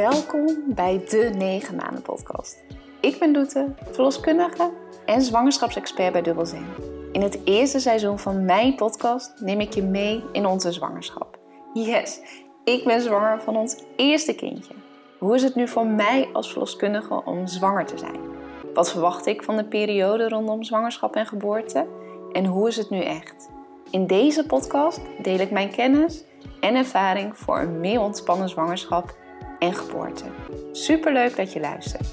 Welkom bij de 9 maanden podcast. Ik ben Doete, verloskundige en zwangerschapsexpert bij Dubbelzin. In het eerste seizoen van mijn podcast neem ik je mee in onze zwangerschap. Yes, ik ben zwanger van ons eerste kindje. Hoe is het nu voor mij als verloskundige om zwanger te zijn? Wat verwacht ik van de periode rondom zwangerschap en geboorte? En hoe is het nu echt? In deze podcast deel ik mijn kennis en ervaring voor een meer ontspannen zwangerschap en geboorte. Superleuk dat je luistert.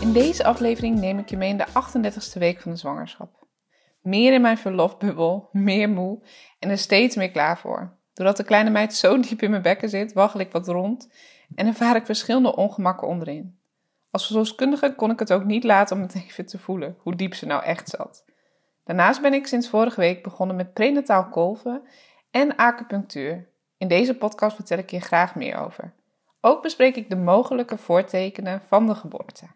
In deze aflevering neem ik je mee in de 38e week van de zwangerschap. Meer in mijn verlofbubbel, meer moe en er steeds meer klaar voor. Doordat de kleine meid zo diep in mijn bekken zit, waggel ik wat rond en ervaar ik verschillende ongemakken onderin. Als verloskundige kon ik het ook niet laten om het even te voelen, hoe diep ze nou echt zat. Daarnaast ben ik sinds vorige week begonnen met prenataal kolven en acupunctuur. In deze podcast vertel ik je graag meer over. Ook bespreek ik de mogelijke voortekenen van de geboorte.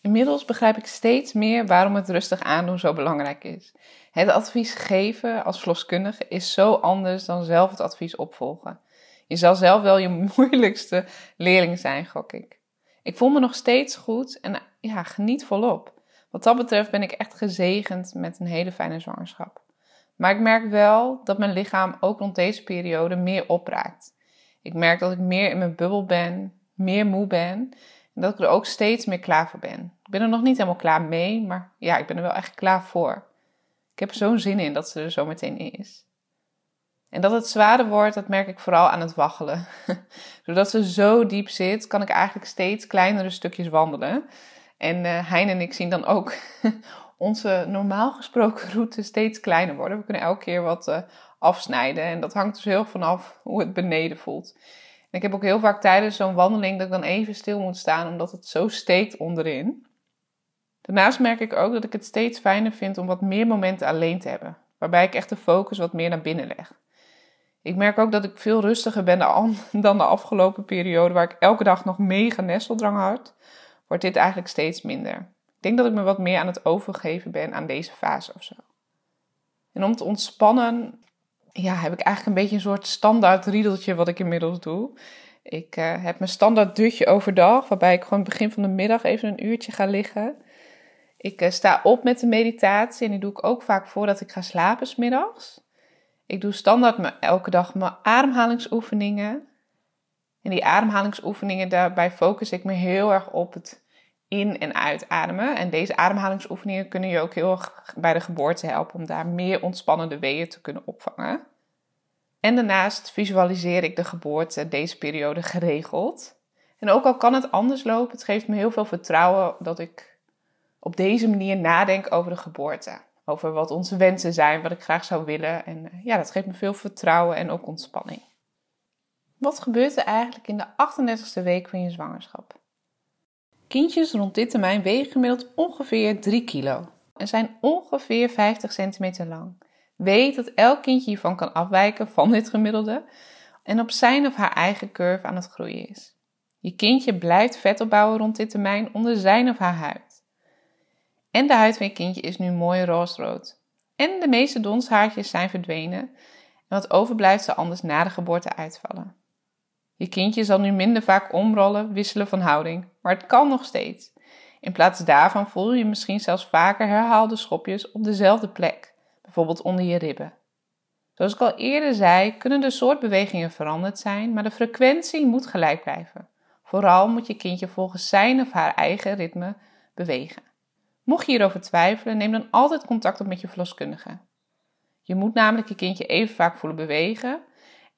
Inmiddels begrijp ik steeds meer waarom het rustig aandoen zo belangrijk is. Het advies geven als verloskundige is zo anders dan zelf het advies opvolgen. Je zal zelf wel je moeilijkste leerling zijn, gok ik. Ik voel me nog steeds goed en ja, geniet volop. Wat dat betreft ben ik echt gezegend met een hele fijne zwangerschap. Maar ik merk wel dat mijn lichaam ook rond deze periode meer opraakt. Ik merk dat ik meer in mijn bubbel ben, meer moe ben en dat ik er ook steeds meer klaar voor ben. Ik ben er nog niet helemaal klaar mee, maar ja, ik ben er wel echt klaar voor. Ik heb er zo'n zin in dat ze er zo meteen is. En dat het zwaarder wordt, dat merk ik vooral aan het waggelen. Doordat ze zo diep zit, kan ik eigenlijk steeds kleinere stukjes wandelen. En uh, Hein en ik zien dan ook onze normaal gesproken route steeds kleiner worden. We kunnen elke keer wat uh, afsnijden. En dat hangt dus heel vanaf hoe het beneden voelt. En ik heb ook heel vaak tijdens zo'n wandeling dat ik dan even stil moet staan, omdat het zo steekt onderin. Daarnaast merk ik ook dat ik het steeds fijner vind om wat meer momenten alleen te hebben. Waarbij ik echt de focus wat meer naar binnen leg. Ik merk ook dat ik veel rustiger ben dan de afgelopen periode, waar ik elke dag nog mega nesteldrang had wordt dit eigenlijk steeds minder. Ik denk dat ik me wat meer aan het overgeven ben aan deze fase of zo. En om te ontspannen, ja, heb ik eigenlijk een beetje een soort standaard riedeltje wat ik inmiddels doe. Ik uh, heb mijn standaard dutje overdag, waarbij ik gewoon begin van de middag even een uurtje ga liggen. Ik uh, sta op met de meditatie en die doe ik ook vaak voordat ik ga slapen smiddags. Ik doe standaard elke dag mijn ademhalingsoefeningen. En die ademhalingsoefeningen, daarbij focus ik me heel erg op het in- en uitademen. En deze ademhalingsoefeningen kunnen je ook heel erg bij de geboorte helpen om daar meer ontspannende weeën te kunnen opvangen. En daarnaast visualiseer ik de geboorte deze periode geregeld. En ook al kan het anders lopen, het geeft me heel veel vertrouwen dat ik op deze manier nadenk over de geboorte. Over wat onze wensen zijn, wat ik graag zou willen. En eh, ja, dat geeft me veel vertrouwen en ook ontspanning. Wat gebeurt er eigenlijk in de 38e week van je zwangerschap? Kindjes rond dit termijn wegen gemiddeld ongeveer 3 kilo en zijn ongeveer 50 centimeter lang. Weet dat elk kindje hiervan kan afwijken van dit gemiddelde en op zijn of haar eigen curve aan het groeien is. Je kindje blijft vet opbouwen rond dit termijn onder zijn of haar huid. En de huid van je kindje is nu mooi roosrood. En de meeste donshaartjes zijn verdwenen en wat overblijft zal anders na de geboorte uitvallen. Je kindje zal nu minder vaak omrollen, wisselen van houding, maar het kan nog steeds. In plaats daarvan voel je misschien zelfs vaker herhaalde schopjes op dezelfde plek, bijvoorbeeld onder je ribben. Zoals ik al eerder zei, kunnen de soort bewegingen veranderd zijn, maar de frequentie moet gelijk blijven. Vooral moet je kindje volgens zijn of haar eigen ritme bewegen. Mocht je hierover twijfelen, neem dan altijd contact op met je verloskundige. Je moet namelijk je kindje even vaak voelen bewegen,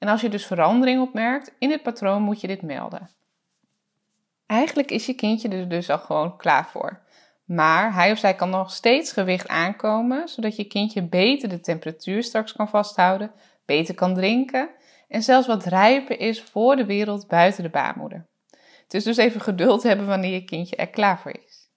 en als je dus verandering opmerkt in het patroon, moet je dit melden. Eigenlijk is je kindje er dus al gewoon klaar voor. Maar hij of zij kan nog steeds gewicht aankomen, zodat je kindje beter de temperatuur straks kan vasthouden, beter kan drinken en zelfs wat rijper is voor de wereld buiten de baarmoeder. Het is dus even geduld hebben wanneer je kindje er klaar voor is.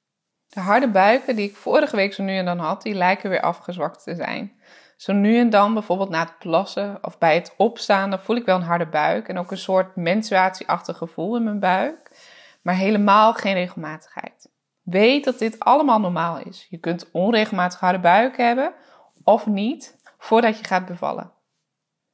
De harde buiken die ik vorige week zo nu en dan had, die lijken weer afgezwakt te zijn. Zo nu en dan, bijvoorbeeld na het plassen of bij het opstaan, dan voel ik wel een harde buik en ook een soort menstruatieachtig gevoel in mijn buik, maar helemaal geen regelmatigheid. Weet dat dit allemaal normaal is. Je kunt onregelmatig harde buik hebben of niet voordat je gaat bevallen.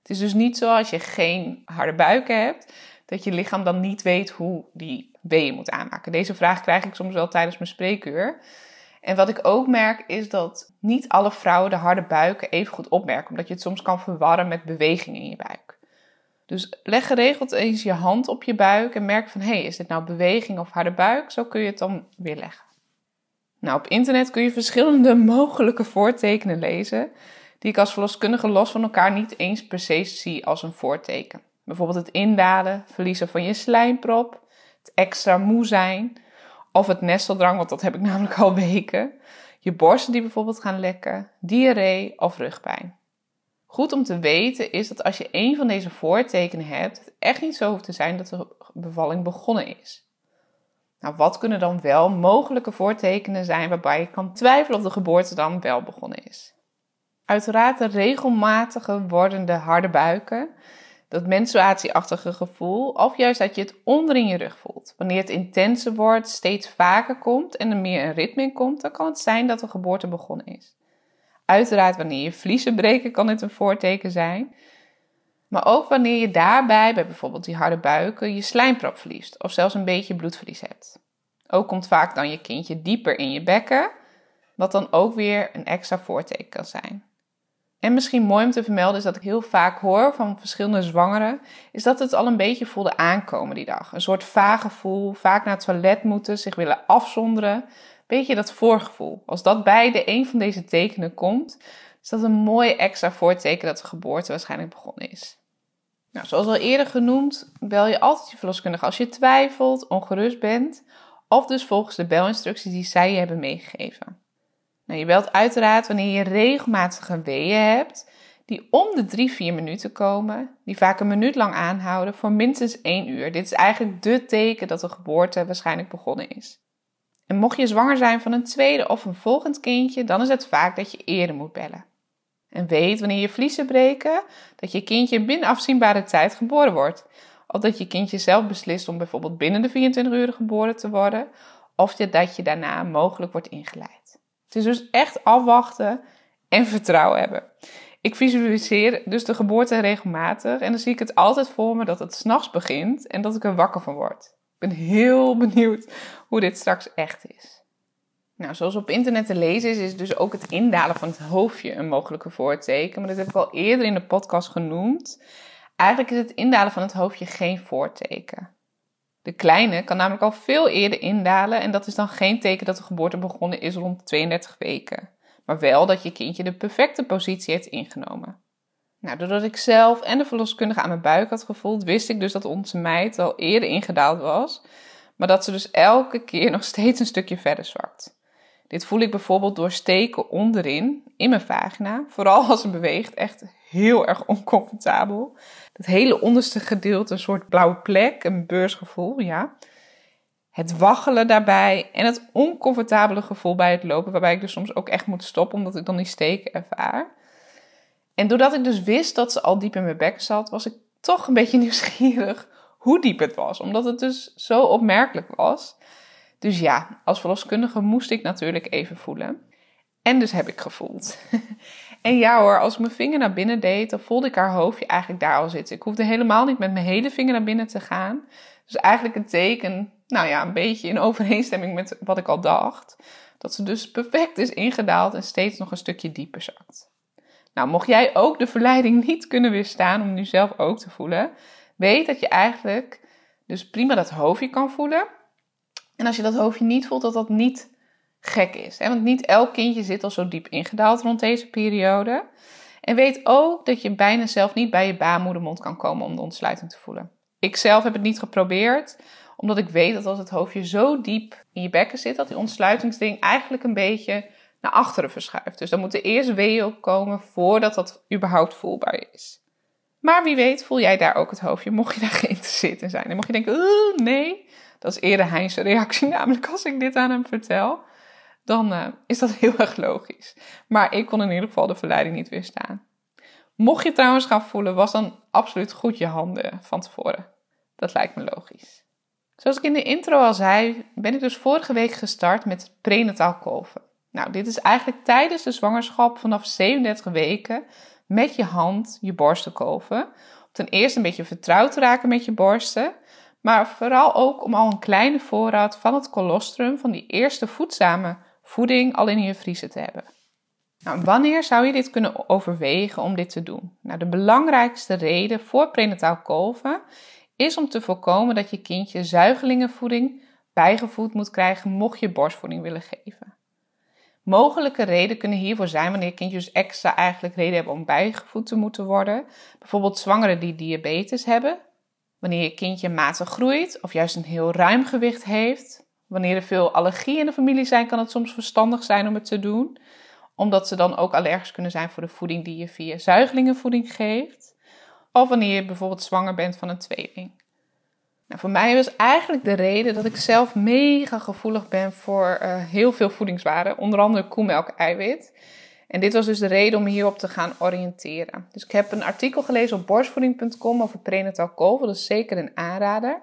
Het is dus niet zo als je geen harde buiken hebt, dat je lichaam dan niet weet hoe die weeën moet aanmaken. Deze vraag krijg ik soms wel tijdens mijn spreekuur. En wat ik ook merk is dat niet alle vrouwen de harde buiken even goed opmerken, omdat je het soms kan verwarren met beweging in je buik. Dus leg geregeld eens je hand op je buik en merk van hé, hey, is dit nou beweging of harde buik? Zo kun je het dan weer leggen. Nou, op internet kun je verschillende mogelijke voortekenen lezen, die ik als verloskundige los van elkaar niet eens per se zie als een voorteken. Bijvoorbeeld het indalen, verliezen van je slijmprop, het extra moe zijn, of het nesteldrang, want dat heb ik namelijk al weken. Je borsten die bijvoorbeeld gaan lekken, diarree of rugpijn. Goed om te weten is dat als je een van deze voortekenen hebt, het echt niet zo hoeft te zijn dat de bevalling begonnen is. Nou, wat kunnen dan wel mogelijke voortekenen zijn waarbij je kan twijfelen of de geboorte dan wel begonnen is? Uiteraard de regelmatige wordende harde buiken, dat menstruatieachtige gevoel, of juist dat je het onder in je rug voelt. Wanneer het intenser wordt, steeds vaker komt en er meer een ritme in komt, dan kan het zijn dat de geboorte begonnen is. Uiteraard, wanneer je vliezen breken, kan dit een voorteken zijn. Maar ook wanneer je daarbij, bij bijvoorbeeld die harde buiken, je slijmprop verliest of zelfs een beetje bloedverlies hebt. Ook komt vaak dan je kindje dieper in je bekken, wat dan ook weer een extra voorteken kan zijn. En misschien mooi om te vermelden is dat ik heel vaak hoor van verschillende zwangeren, is dat het al een beetje voelde aankomen die dag. Een soort vage gevoel, vaak naar het toilet moeten, zich willen afzonderen. Beetje dat voorgevoel. Als dat bij de een van deze tekenen komt, is dat een mooi extra voorteken dat de geboorte waarschijnlijk begonnen is. Nou, zoals al eerder genoemd, bel je altijd je verloskundige als je twijfelt, ongerust bent, of dus volgens de belinstructies die zij je hebben meegegeven. Nou, je belt uiteraard wanneer je regelmatige weeën hebt, die om de 3-4 minuten komen, die vaak een minuut lang aanhouden voor minstens 1 uur. Dit is eigenlijk de teken dat de geboorte waarschijnlijk begonnen is. En mocht je zwanger zijn van een tweede of een volgend kindje, dan is het vaak dat je eerder moet bellen. En weet wanneer je vliezen breken, dat je kindje binnen afzienbare tijd geboren wordt. Of dat je kindje zelf beslist om bijvoorbeeld binnen de 24 uur geboren te worden, of dat je daarna mogelijk wordt ingeleid. Het is dus echt afwachten en vertrouwen hebben. Ik visualiseer dus de geboorte regelmatig en dan zie ik het altijd voor me dat het s'nachts begint en dat ik er wakker van word. Ik ben heel benieuwd hoe dit straks echt is. Nou, zoals op internet te lezen is, is dus ook het indalen van het hoofdje een mogelijke voorteken. Maar dat heb ik al eerder in de podcast genoemd. Eigenlijk is het indalen van het hoofdje geen voorteken. De kleine kan namelijk al veel eerder indalen en dat is dan geen teken dat de geboorte begonnen is rond 32 weken. Maar wel dat je kindje de perfecte positie heeft ingenomen. Nou, doordat ik zelf en de verloskundige aan mijn buik had gevoeld, wist ik dus dat onze meid al eerder ingedaald was, maar dat ze dus elke keer nog steeds een stukje verder zwakt. Dit voel ik bijvoorbeeld door steken onderin, in mijn vagina. Vooral als het beweegt, echt heel erg oncomfortabel. Het hele onderste gedeelte, een soort blauwe plek, een beursgevoel, ja. Het waggelen daarbij en het oncomfortabele gevoel bij het lopen, waarbij ik dus soms ook echt moet stoppen omdat ik dan die steken ervaar. En doordat ik dus wist dat ze al diep in mijn bek zat, was ik toch een beetje nieuwsgierig hoe diep het was, omdat het dus zo opmerkelijk was. Dus ja, als verloskundige moest ik natuurlijk even voelen. En dus heb ik gevoeld. en ja hoor, als ik mijn vinger naar binnen deed, dan voelde ik haar hoofdje eigenlijk daar al zitten. Ik hoefde helemaal niet met mijn hele vinger naar binnen te gaan. Dus eigenlijk een teken, nou ja, een beetje in overeenstemming met wat ik al dacht. Dat ze dus perfect is ingedaald en steeds nog een stukje dieper zakt. Nou, mocht jij ook de verleiding niet kunnen weerstaan om nu zelf ook te voelen, weet dat je eigenlijk dus prima dat hoofdje kan voelen. En als je dat hoofdje niet voelt, dat dat niet gek is. Hè? Want niet elk kindje zit al zo diep ingedaald rond deze periode. En weet ook dat je bijna zelf niet bij je baarmoedermond kan komen om de ontsluiting te voelen. Ik zelf heb het niet geprobeerd, omdat ik weet dat als het hoofdje zo diep in je bekken zit, dat die ontsluitingsding eigenlijk een beetje naar achteren verschuift. Dus dan moet er eerst weeën opkomen voordat dat überhaupt voelbaar is. Maar wie weet voel jij daar ook het hoofdje, mocht je daar geïnteresseerd in zijn. En mocht je denken, nee, dat is eerder Heinz' reactie, namelijk als ik dit aan hem vertel, dan uh, is dat heel erg logisch. Maar ik kon in ieder geval de verleiding niet weerstaan. Mocht je trouwens gaan voelen, was dan absoluut goed je handen van tevoren. Dat lijkt me logisch. Zoals ik in de intro al zei, ben ik dus vorige week gestart met prenataal kolven. Nou, dit is eigenlijk tijdens de zwangerschap vanaf 37 weken met je hand je borsten kolven. Ten eerste een beetje vertrouwd te raken met je borsten, maar vooral ook om al een kleine voorraad van het colostrum, van die eerste voedzame voeding, al in je vriezer te hebben. Nou, wanneer zou je dit kunnen overwegen om dit te doen? Nou, de belangrijkste reden voor prenataal kolven is om te voorkomen dat je kindje zuigelingenvoeding bijgevoed moet krijgen mocht je borstvoeding willen geven. Mogelijke redenen kunnen hiervoor zijn wanneer kindjes extra eigenlijk reden hebben om bijgevoed te moeten worden. Bijvoorbeeld zwangeren die diabetes hebben, wanneer je kindje matig groeit of juist een heel ruim gewicht heeft. Wanneer er veel allergieën in de familie zijn, kan het soms verstandig zijn om het te doen, omdat ze dan ook allergisch kunnen zijn voor de voeding die je via zuigelingenvoeding geeft. Of wanneer je bijvoorbeeld zwanger bent van een tweeling. Nou, voor mij was eigenlijk de reden dat ik zelf mega gevoelig ben voor uh, heel veel voedingswaarden, onder andere koemelk, eiwit. En dit was dus de reden om hierop te gaan oriënteren. Dus ik heb een artikel gelezen op borstvoeding.com over prenatal kolven, dat is zeker een aanrader.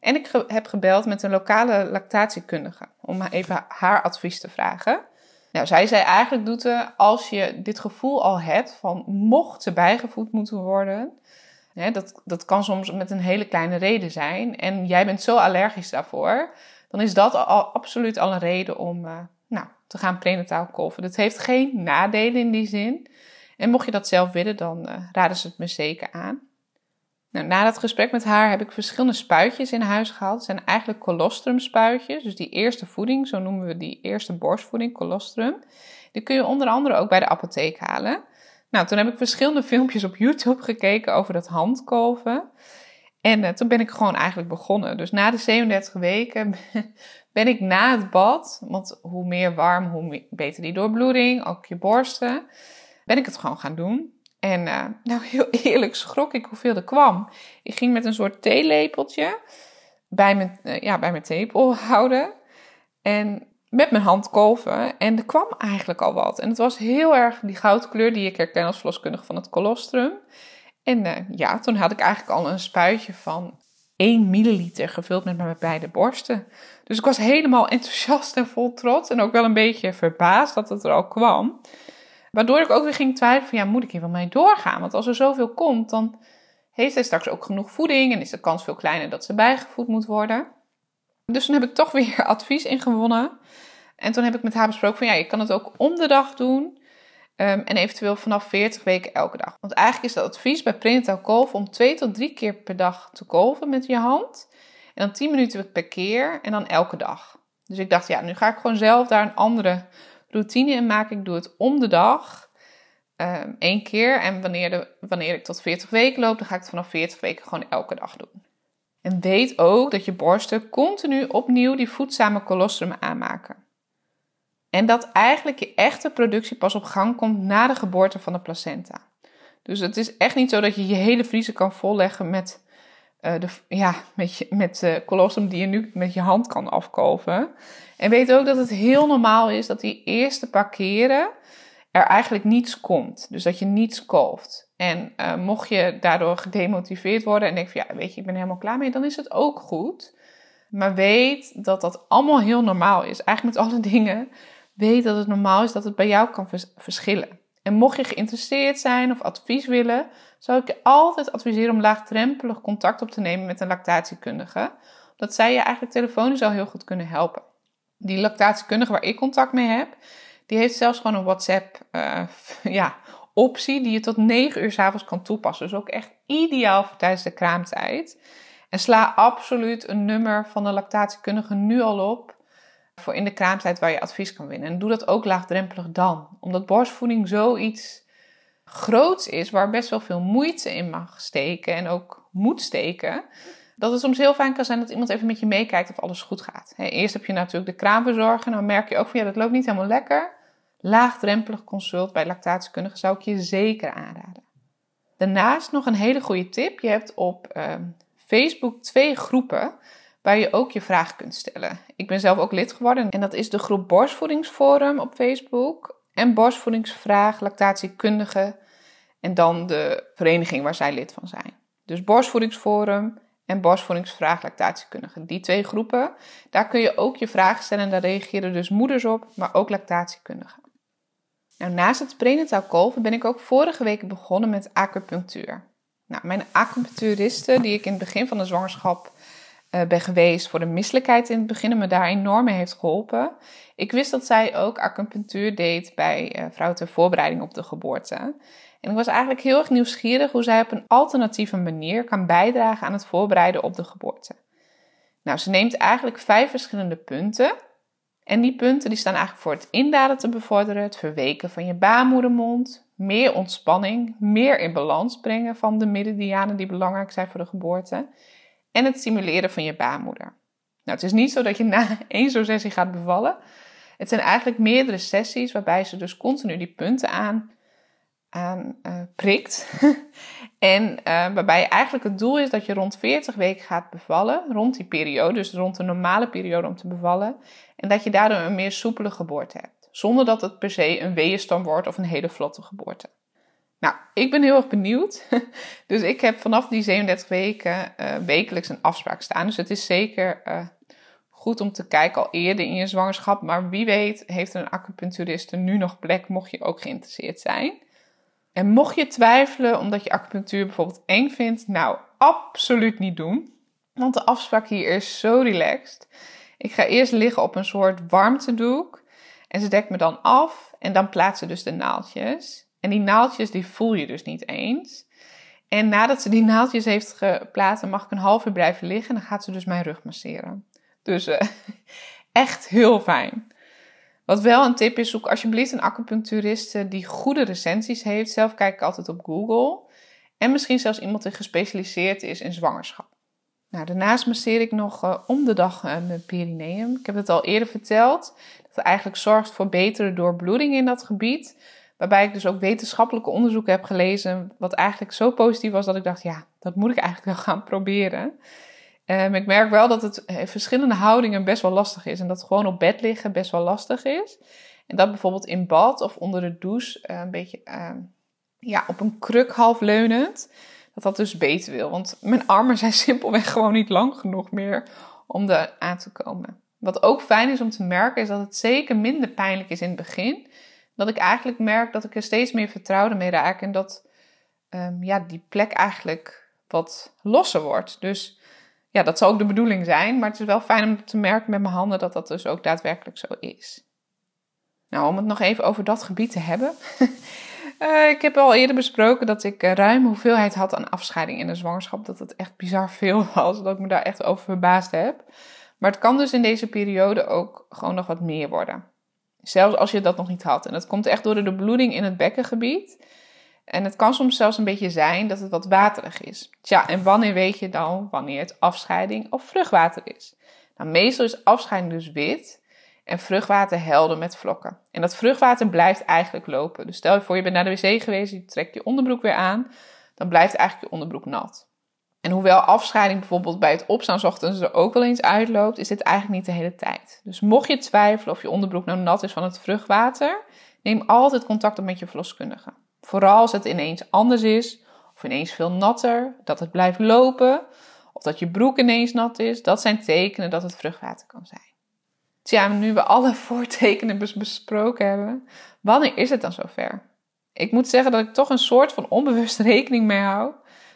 En ik heb gebeld met een lokale lactatiekundige om even haar advies te vragen. Nou, zij zei eigenlijk, Doete, als je dit gevoel al hebt van mocht ze bijgevoed moeten worden, dat, dat kan soms met een hele kleine reden zijn. En jij bent zo allergisch daarvoor. Dan is dat al, absoluut al een reden om uh, nou, te gaan prenataal kolven. Dat heeft geen nadelen in die zin. En mocht je dat zelf willen, dan uh, raden ze het me zeker aan. Nou, na dat gesprek met haar heb ik verschillende spuitjes in huis gehaald. Het zijn eigenlijk colostrum spuitjes. Dus die eerste voeding, zo noemen we die eerste borstvoeding, colostrum. Die kun je onder andere ook bij de apotheek halen. Nou, toen heb ik verschillende filmpjes op YouTube gekeken over dat handkolven. En eh, toen ben ik gewoon eigenlijk begonnen. Dus na de 37 weken ben ik na het bad, want hoe meer warm, hoe beter die doorbloeding, ook je borsten, ben ik het gewoon gaan doen. En uh, nou, heel eerlijk schrok ik hoeveel er kwam. Ik ging met een soort theelepeltje bij mijn, uh, ja, bij mijn tepel houden. En met mijn hand kolven. En er kwam eigenlijk al wat. En het was heel erg die goudkleur die ik herken als verloskundige van het colostrum. En uh, ja, toen had ik eigenlijk al een spuitje van 1 milliliter gevuld met mijn beide borsten. Dus ik was helemaal enthousiast en vol trots. En ook wel een beetje verbaasd dat het er al kwam. Waardoor ik ook weer ging twijfelen van, ja, moet ik hier wel mee doorgaan? Want als er zoveel komt, dan heeft hij straks ook genoeg voeding en is de kans veel kleiner dat ze bijgevoed moet worden. Dus toen heb ik toch weer advies ingewonnen. En toen heb ik met haar besproken van ja, je kan het ook om de dag doen. Um, en eventueel vanaf 40 weken elke dag. Want eigenlijk is het advies bij prenatal kolven om twee tot drie keer per dag te kolven met je hand. En dan 10 minuten per keer en dan elke dag. Dus ik dacht, ja, nu ga ik gewoon zelf daar een andere routine in maken. Ik doe het om de dag. Um, één keer. En wanneer, de, wanneer ik tot 40 weken loop, dan ga ik het vanaf 40 weken gewoon elke dag doen. En weet ook dat je borsten continu opnieuw die voedzame colostrum aanmaken. En dat eigenlijk je echte productie pas op gang komt na de geboorte van de placenta. Dus het is echt niet zo dat je je hele vriezer kan volleggen met, uh, de, ja, met, je, met uh, die je nu met je hand kan afkolven. En weet ook dat het heel normaal is dat die eerste paar keren er eigenlijk niets komt. Dus dat je niets kolft. En uh, mocht je daardoor gedemotiveerd worden en denk van ja, weet je, ik ben helemaal klaar mee, dan is het ook goed. Maar weet dat dat allemaal heel normaal is. Eigenlijk met alle dingen weet dat het normaal is dat het bij jou kan verschillen. En mocht je geïnteresseerd zijn of advies willen, zou ik je altijd adviseren om laagdrempelig contact op te nemen met een lactatiekundige. Dat zij je eigenlijk telefonisch al heel goed kunnen helpen. Die lactatiekundige waar ik contact mee heb, die heeft zelfs gewoon een WhatsApp uh, ja, optie die je tot 9 uur s avonds kan toepassen. Dus ook echt ideaal voor tijdens de kraamtijd. En sla absoluut een nummer van de lactatiekundige nu al op voor in de kraamtijd waar je advies kan winnen. En doe dat ook laagdrempelig dan. Omdat borstvoeding zoiets groots is, waar best wel veel moeite in mag steken en ook moet steken. Dat het soms heel fijn kan zijn dat iemand even met je meekijkt of alles goed gaat. eerst heb je natuurlijk de kraamverzorger. Dan merk je ook van ja, dat loopt niet helemaal lekker. Laagdrempelig consult bij lactatiekundige zou ik je zeker aanraden. Daarnaast nog een hele goede tip. Je hebt op ehm, Facebook twee groepen waar je ook je vraag kunt stellen. Ik ben zelf ook lid geworden en dat is de groep Borstvoedingsforum op Facebook en Borstvoedingsvraag Lactatiekundige en dan de vereniging waar zij lid van zijn. Dus Borstvoedingsforum en borstvoedingsvraag lactatiekundige. Die twee groepen, daar kun je ook je vragen stellen en daar reageren dus moeders op, maar ook lactatiekundigen. Nou, naast het prenataal kolven ben ik ook vorige week begonnen met acupunctuur. Nou, mijn acupuncturiste, die ik in het begin van de zwangerschap ben geweest voor de misselijkheid in het begin me daar enorm mee heeft geholpen. Ik wist dat zij ook acupunctuur deed bij uh, vrouwen ter voorbereiding op de geboorte. En ik was eigenlijk heel erg nieuwsgierig hoe zij op een alternatieve manier kan bijdragen aan het voorbereiden op de geboorte. Nou, ze neemt eigenlijk vijf verschillende punten. En die punten die staan eigenlijk voor het indalen te bevorderen, het verweken van je baarmoedermond, meer ontspanning, meer in balans brengen van de middendianen die belangrijk zijn voor de geboorte en het stimuleren van je baarmoeder. Nou, het is niet zo dat je na één zo'n sessie gaat bevallen. Het zijn eigenlijk meerdere sessies waarbij ze dus continu die punten aan, aan uh, prikt. en uh, waarbij eigenlijk het doel is dat je rond 40 weken gaat bevallen, rond die periode, dus rond de normale periode om te bevallen. En dat je daardoor een meer soepele geboorte hebt. Zonder dat het per se een weeënstorm wordt of een hele vlotte geboorte. Nou, ik ben heel erg benieuwd. Dus ik heb vanaf die 37 weken uh, wekelijks een afspraak staan. Dus het is zeker uh, goed om te kijken al eerder in je zwangerschap. Maar wie weet heeft een acupuncturiste nu nog plek, mocht je ook geïnteresseerd zijn. En mocht je twijfelen omdat je acupunctuur bijvoorbeeld eng vindt, nou, absoluut niet doen. Want de afspraak hier is zo relaxed. Ik ga eerst liggen op een soort warmtedoek. En ze dekt me dan af en dan plaatsen dus de naaldjes. En die naaldjes die voel je dus niet eens. En nadat ze die naaldjes heeft geplaatst, mag ik een half uur blijven liggen. En dan gaat ze dus mijn rug masseren. Dus uh, echt heel fijn. Wat wel een tip is, zoek alsjeblieft een acupuncturiste die goede recensies heeft. Zelf kijk ik altijd op Google. En misschien zelfs iemand die gespecialiseerd is in zwangerschap. Nou, daarnaast masseer ik nog uh, om de dag uh, mijn perineum. Ik heb het al eerder verteld. Dat het eigenlijk zorgt voor betere doorbloeding in dat gebied. Waarbij ik dus ook wetenschappelijke onderzoeken heb gelezen, wat eigenlijk zo positief was dat ik dacht, ja, dat moet ik eigenlijk wel gaan proberen. Um, ik merk wel dat het eh, verschillende houdingen best wel lastig is. En dat gewoon op bed liggen best wel lastig is. En dat bijvoorbeeld in bad of onder de douche uh, een beetje uh, ja, op een kruk half leunend. Dat dat dus beter wil. Want mijn armen zijn simpelweg gewoon niet lang genoeg meer om er aan te komen. Wat ook fijn is om te merken is dat het zeker minder pijnlijk is in het begin dat ik eigenlijk merk dat ik er steeds meer vertrouwde mee raak. En dat um, ja, die plek eigenlijk wat losser wordt. Dus ja, dat zal ook de bedoeling zijn. Maar het is wel fijn om te merken met mijn handen dat dat dus ook daadwerkelijk zo is. Nou, om het nog even over dat gebied te hebben. uh, ik heb al eerder besproken dat ik uh, ruim hoeveelheid had aan afscheiding in de zwangerschap. Dat het echt bizar veel was. Dat ik me daar echt over verbaasd heb. Maar het kan dus in deze periode ook gewoon nog wat meer worden. Zelfs als je dat nog niet had. En dat komt echt door de bloeding in het bekkengebied. En het kan soms zelfs een beetje zijn dat het wat waterig is. Tja, en wanneer weet je dan wanneer het afscheiding of vruchtwater is? Nou, meestal is afscheiding dus wit en vruchtwater helder met vlokken. En dat vruchtwater blijft eigenlijk lopen. Dus stel je voor je bent naar de wc geweest, je trekt je onderbroek weer aan, dan blijft eigenlijk je onderbroek nat. En hoewel afscheiding bijvoorbeeld bij het opstaan ochtends er ook wel eens uitloopt, is dit eigenlijk niet de hele tijd. Dus mocht je twijfelen of je onderbroek nou nat is van het vruchtwater, neem altijd contact op met je verloskundige. Vooral als het ineens anders is, of ineens veel natter, dat het blijft lopen, of dat je broek ineens nat is, dat zijn tekenen dat het vruchtwater kan zijn. Tja, nu we alle voortekenen besproken hebben, wanneer is het dan zover? Ik moet zeggen dat ik toch een soort van onbewust rekening mee hou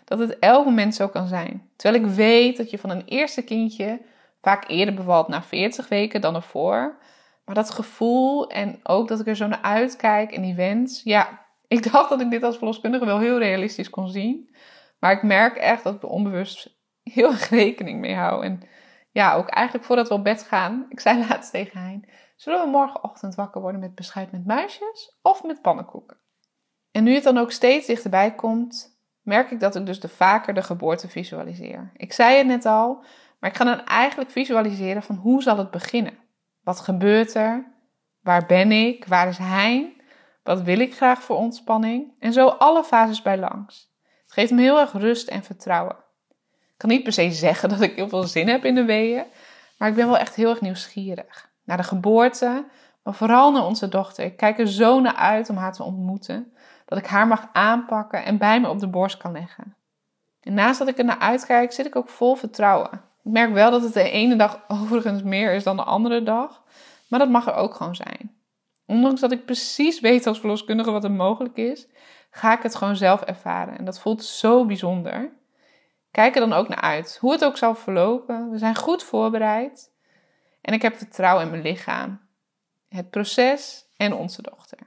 dat het elk moment zo kan zijn. Terwijl ik weet dat je van een eerste kindje vaak eerder bevalt na 40 weken dan ervoor. Maar dat gevoel en ook dat ik er zo naar uitkijk en die wens. Ja, ik dacht dat ik dit als verloskundige wel heel realistisch kon zien. Maar ik merk echt dat ik er onbewust heel erg rekening mee hou. En ja, ook eigenlijk voordat we op bed gaan. Ik zei laatst tegen Hein. Zullen we morgenochtend wakker worden met beschuit met muisjes of met pannenkoeken? En nu het dan ook steeds dichterbij komt, merk ik dat ik dus de vaker de geboorte visualiseer. Ik zei het net al, maar ik ga dan eigenlijk visualiseren van hoe zal het beginnen? Wat gebeurt er? Waar ben ik? Waar is Hein? Wat wil ik graag voor ontspanning? En zo alle fases bij langs. Het geeft me heel erg rust en vertrouwen. Ik kan niet per se zeggen dat ik heel veel zin heb in de weeën, maar ik ben wel echt heel erg nieuwsgierig. Naar de geboorte, maar vooral naar onze dochter. Ik kijk er zo naar uit om haar te ontmoeten dat ik haar mag aanpakken en bij me op de borst kan leggen. En naast dat ik er naar uitkijk, zit ik ook vol vertrouwen. Ik merk wel dat het de ene dag overigens meer is dan de andere dag, maar dat mag er ook gewoon zijn. Ondanks dat ik precies weet als verloskundige wat er mogelijk is, ga ik het gewoon zelf ervaren. En dat voelt zo bijzonder. Kijk er dan ook naar uit. Hoe het ook zal verlopen, we zijn goed voorbereid. En ik heb vertrouwen in mijn lichaam, het proces en onze dochter.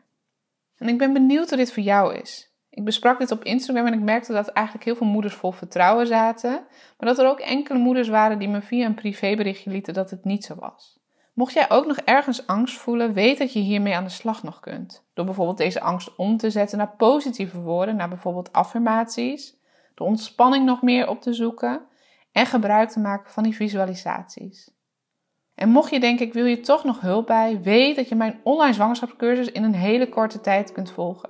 En ik ben benieuwd hoe dit voor jou is. Ik besprak dit op Instagram en ik merkte dat eigenlijk heel veel moeders vol vertrouwen zaten, maar dat er ook enkele moeders waren die me via een privéberichtje lieten dat het niet zo was. Mocht jij ook nog ergens angst voelen, weet dat je hiermee aan de slag nog kunt. Door bijvoorbeeld deze angst om te zetten naar positieve woorden, naar bijvoorbeeld affirmaties, de ontspanning nog meer op te zoeken en gebruik te maken van die visualisaties. En mocht je denken, ik wil je toch nog hulp bij, weet dat je mijn online zwangerschapscursus in een hele korte tijd kunt volgen.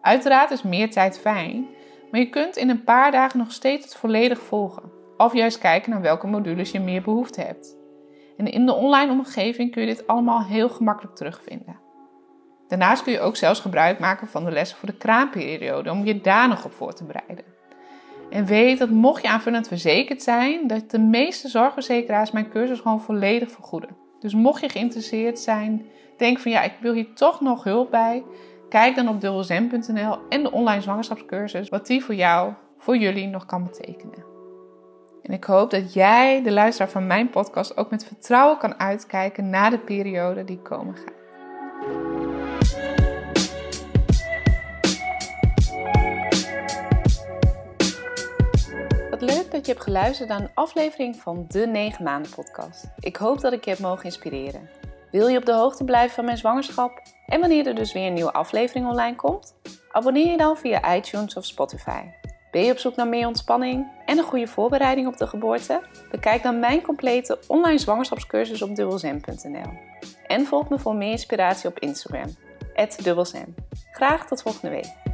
Uiteraard is meer tijd fijn, maar je kunt in een paar dagen nog steeds het volledig volgen. Of juist kijken naar welke modules je meer behoefte hebt. En in de online omgeving kun je dit allemaal heel gemakkelijk terugvinden. Daarnaast kun je ook zelfs gebruik maken van de lessen voor de kraamperiode om je daar nog op voor te bereiden. En weet dat mocht je aanvullend verzekerd zijn, dat de meeste zorgverzekeraars mijn cursus gewoon volledig vergoeden. Dus mocht je geïnteresseerd zijn, denk van ja, ik wil hier toch nog hulp bij, kijk dan op dubbelzem.nl en de online zwangerschapscursus, wat die voor jou, voor jullie nog kan betekenen. En ik hoop dat jij, de luisteraar van mijn podcast, ook met vertrouwen kan uitkijken naar de periode die komen gaat. Dat je hebt geluisterd naar een aflevering van de 9 maanden podcast. Ik hoop dat ik je heb mogen inspireren. Wil je op de hoogte blijven van mijn zwangerschap en wanneer er dus weer een nieuwe aflevering online komt? Abonneer je dan via iTunes of Spotify. Ben je op zoek naar meer ontspanning en een goede voorbereiding op de geboorte? Bekijk dan mijn complete online zwangerschapscursus op dubbelzem.nl. En volg me voor meer inspiratie op Instagram, dubbelzem. Graag tot volgende week.